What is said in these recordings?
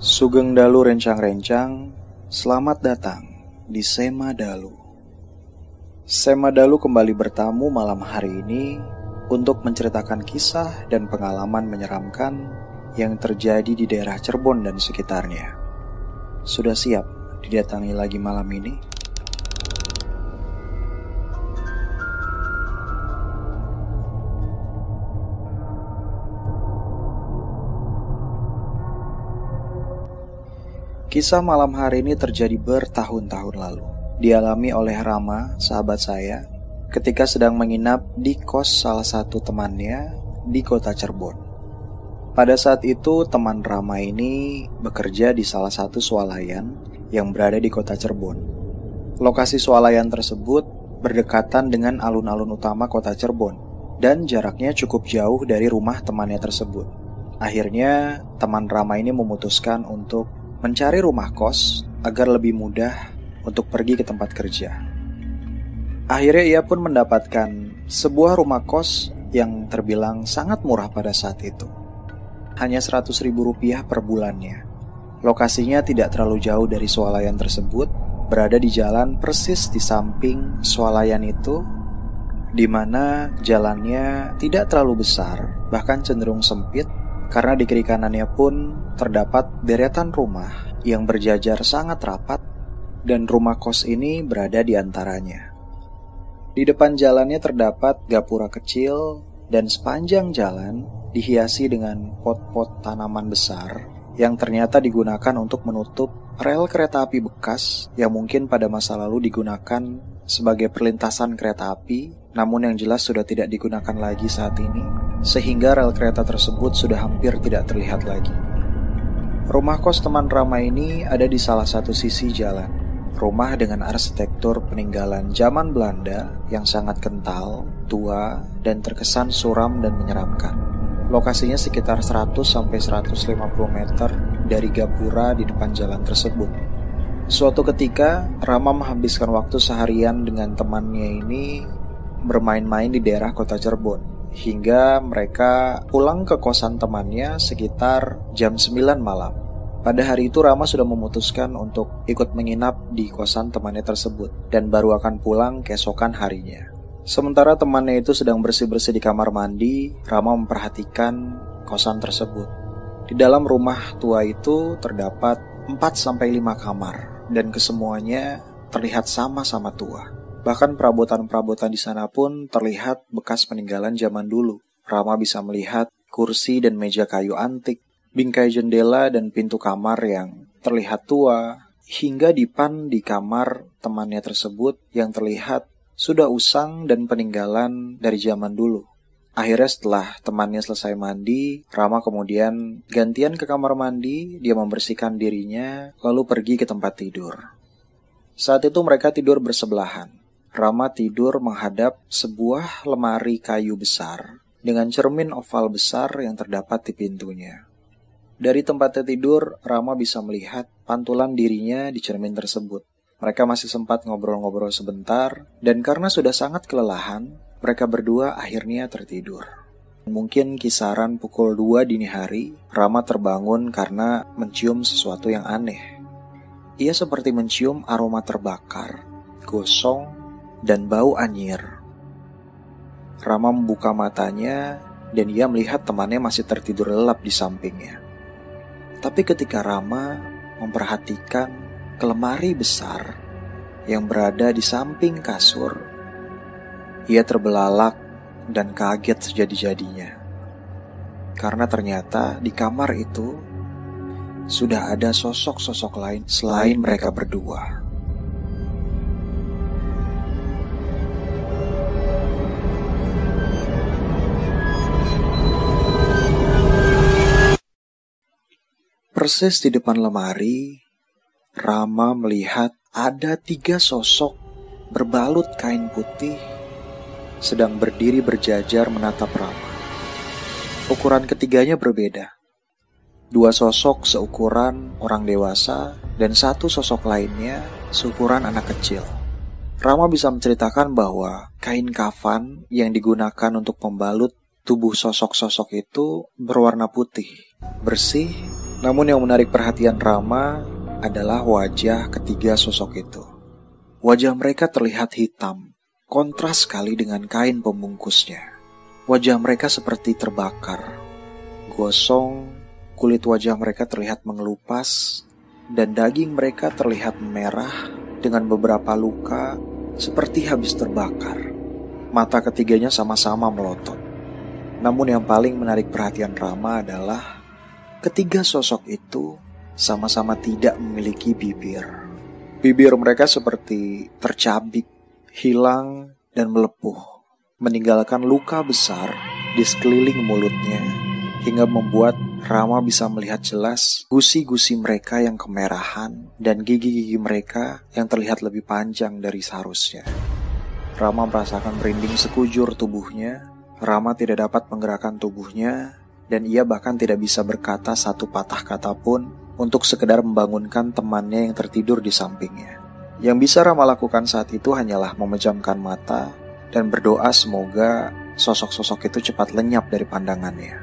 Sugeng Dalu Rencang-Rencang, selamat datang di Sema Dalu. Sema Dalu kembali bertamu malam hari ini untuk menceritakan kisah dan pengalaman menyeramkan yang terjadi di daerah Cirebon dan sekitarnya. Sudah siap didatangi lagi malam ini? Kisah malam hari ini terjadi bertahun-tahun lalu. Dialami oleh Rama, sahabat saya, ketika sedang menginap di kos salah satu temannya di kota Cirebon. Pada saat itu, teman Rama ini bekerja di salah satu swalayan yang berada di kota Cirebon. Lokasi swalayan tersebut berdekatan dengan alun-alun utama kota Cirebon dan jaraknya cukup jauh dari rumah temannya tersebut. Akhirnya, teman Rama ini memutuskan untuk mencari rumah kos agar lebih mudah untuk pergi ke tempat kerja. Akhirnya ia pun mendapatkan sebuah rumah kos yang terbilang sangat murah pada saat itu. Hanya 100 ribu rupiah per bulannya. Lokasinya tidak terlalu jauh dari swalayan tersebut, berada di jalan persis di samping swalayan itu, di mana jalannya tidak terlalu besar, bahkan cenderung sempit, karena di kiri kanannya pun terdapat deretan rumah yang berjajar sangat rapat dan rumah kos ini berada di antaranya. Di depan jalannya terdapat gapura kecil dan sepanjang jalan dihiasi dengan pot-pot tanaman besar yang ternyata digunakan untuk menutup rel kereta api bekas yang mungkin pada masa lalu digunakan sebagai perlintasan kereta api, namun yang jelas sudah tidak digunakan lagi saat ini sehingga rel kereta tersebut sudah hampir tidak terlihat lagi. Rumah kos teman Rama ini ada di salah satu sisi jalan. Rumah dengan arsitektur peninggalan zaman Belanda yang sangat kental, tua, dan terkesan suram dan menyeramkan. Lokasinya sekitar 100-150 meter dari gapura di depan jalan tersebut. Suatu ketika, Rama menghabiskan waktu seharian dengan temannya ini bermain-main di daerah kota Cirebon hingga mereka pulang ke kosan temannya sekitar jam 9 malam. Pada hari itu Rama sudah memutuskan untuk ikut menginap di kosan temannya tersebut dan baru akan pulang keesokan harinya. Sementara temannya itu sedang bersih-bersih di kamar mandi, Rama memperhatikan kosan tersebut. Di dalam rumah tua itu terdapat 4-5 kamar dan kesemuanya terlihat sama-sama tua. Bahkan perabotan-perabotan di sana pun terlihat bekas peninggalan zaman dulu. Rama bisa melihat kursi dan meja kayu antik, bingkai jendela dan pintu kamar yang terlihat tua, hingga dipan di kamar temannya tersebut yang terlihat sudah usang dan peninggalan dari zaman dulu. Akhirnya setelah temannya selesai mandi, Rama kemudian gantian ke kamar mandi, dia membersihkan dirinya, lalu pergi ke tempat tidur. Saat itu mereka tidur bersebelahan. Rama tidur menghadap sebuah lemari kayu besar dengan cermin oval besar yang terdapat di pintunya. Dari tempatnya tidur, Rama bisa melihat pantulan dirinya di cermin tersebut. Mereka masih sempat ngobrol-ngobrol sebentar, dan karena sudah sangat kelelahan, mereka berdua akhirnya tertidur. Mungkin kisaran pukul 2 dini hari, Rama terbangun karena mencium sesuatu yang aneh. Ia seperti mencium aroma terbakar, gosong, dan bau anyir. Rama membuka matanya dan ia melihat temannya masih tertidur lelap di sampingnya. Tapi ketika Rama memperhatikan kelemari besar yang berada di samping kasur, ia terbelalak dan kaget sejadi-jadinya. Karena ternyata di kamar itu sudah ada sosok-sosok lain selain mereka berdua. Persis di depan lemari, Rama melihat ada tiga sosok berbalut kain putih sedang berdiri berjajar menatap Rama. Ukuran ketiganya berbeda. Dua sosok seukuran orang dewasa dan satu sosok lainnya seukuran anak kecil. Rama bisa menceritakan bahwa kain kafan yang digunakan untuk membalut tubuh sosok-sosok itu berwarna putih, bersih, Namun yang menarik perhatian Rama adalah wajah ketiga sosok itu. Wajah mereka terlihat hitam, kontras sekali dengan kain pembungkusnya. Wajah mereka seperti terbakar, gosong, kulit wajah mereka terlihat mengelupas, dan daging mereka terlihat merah dengan beberapa luka seperti habis terbakar. Mata ketiganya sama-sama melotot. Namun yang paling menarik perhatian Rama adalah ketiga sosok itu sama-sama tidak memiliki bibir. Bibir mereka seperti tercabik, hilang, dan melepuh, meninggalkan luka besar di sekeliling mulutnya hingga membuat Rama bisa melihat jelas gusi-gusi mereka yang kemerahan dan gigi-gigi mereka yang terlihat lebih panjang dari seharusnya. Rama merasakan merinding sekujur tubuhnya Rama tidak dapat menggerakkan tubuhnya, dan ia bahkan tidak bisa berkata satu patah kata pun untuk sekedar membangunkan temannya yang tertidur di sampingnya. Yang bisa Rama lakukan saat itu hanyalah memejamkan mata dan berdoa semoga sosok-sosok itu cepat lenyap dari pandangannya.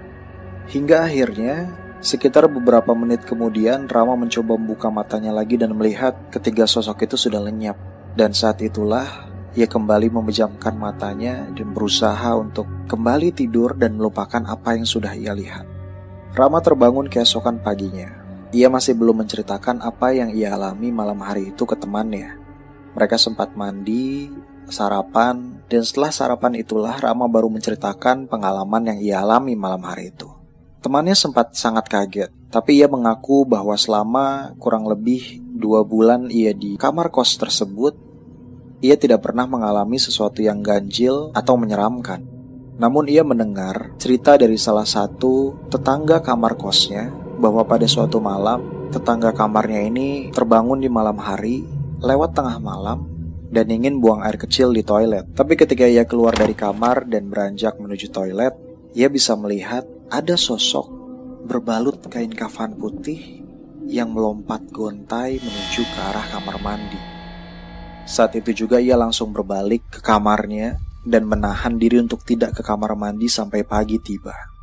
Hingga akhirnya, sekitar beberapa menit kemudian Rama mencoba membuka matanya lagi dan melihat ketiga sosok itu sudah lenyap. Dan saat itulah ia kembali memejamkan matanya dan berusaha untuk kembali tidur dan melupakan apa yang sudah ia lihat. Rama terbangun keesokan paginya. Ia masih belum menceritakan apa yang ia alami malam hari itu ke temannya. Mereka sempat mandi, sarapan, dan setelah sarapan itulah Rama baru menceritakan pengalaman yang ia alami malam hari itu. Temannya sempat sangat kaget, tapi ia mengaku bahwa selama kurang lebih dua bulan ia di kamar kos tersebut, ia tidak pernah mengalami sesuatu yang ganjil atau menyeramkan. Namun ia mendengar cerita dari salah satu tetangga kamar kosnya bahwa pada suatu malam tetangga kamarnya ini terbangun di malam hari lewat tengah malam dan ingin buang air kecil di toilet. Tapi ketika ia keluar dari kamar dan beranjak menuju toilet, ia bisa melihat ada sosok berbalut kain kafan putih yang melompat gontai menuju ke arah kamar mandi. Saat itu juga ia langsung berbalik ke kamarnya dan menahan diri untuk tidak ke kamar mandi sampai pagi tiba.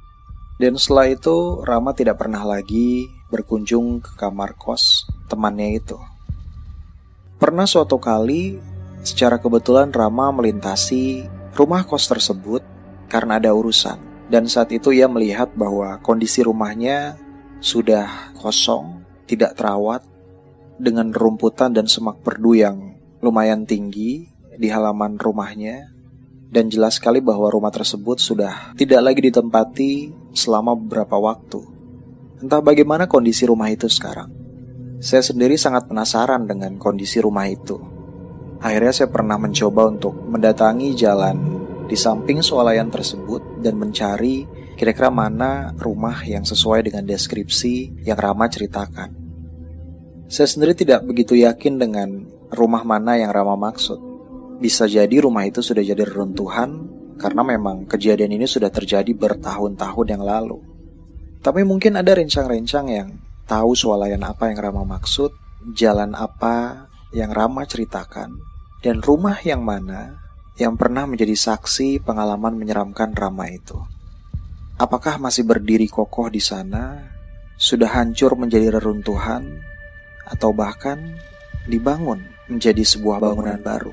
Dan setelah itu Rama tidak pernah lagi berkunjung ke kamar kos temannya itu. Pernah suatu kali secara kebetulan Rama melintasi rumah kos tersebut karena ada urusan. Dan saat itu ia melihat bahwa kondisi rumahnya sudah kosong, tidak terawat, dengan rumputan dan semak perdu yang lumayan tinggi di halaman rumahnya dan jelas sekali bahwa rumah tersebut sudah tidak lagi ditempati selama beberapa waktu. Entah bagaimana kondisi rumah itu sekarang. Saya sendiri sangat penasaran dengan kondisi rumah itu. Akhirnya saya pernah mencoba untuk mendatangi jalan di samping swalayan tersebut dan mencari kira-kira mana rumah yang sesuai dengan deskripsi yang Rama ceritakan. Saya sendiri tidak begitu yakin dengan rumah mana yang Rama maksud. Bisa jadi rumah itu sudah jadi reruntuhan karena memang kejadian ini sudah terjadi bertahun-tahun yang lalu. Tapi mungkin ada rencang-rencang yang tahu swalayan apa yang Rama maksud, jalan apa yang Rama ceritakan, dan rumah yang mana yang pernah menjadi saksi pengalaman menyeramkan Rama itu. Apakah masih berdiri kokoh di sana? Sudah hancur menjadi reruntuhan? Atau bahkan dibangun? menjadi sebuah bangunan baru.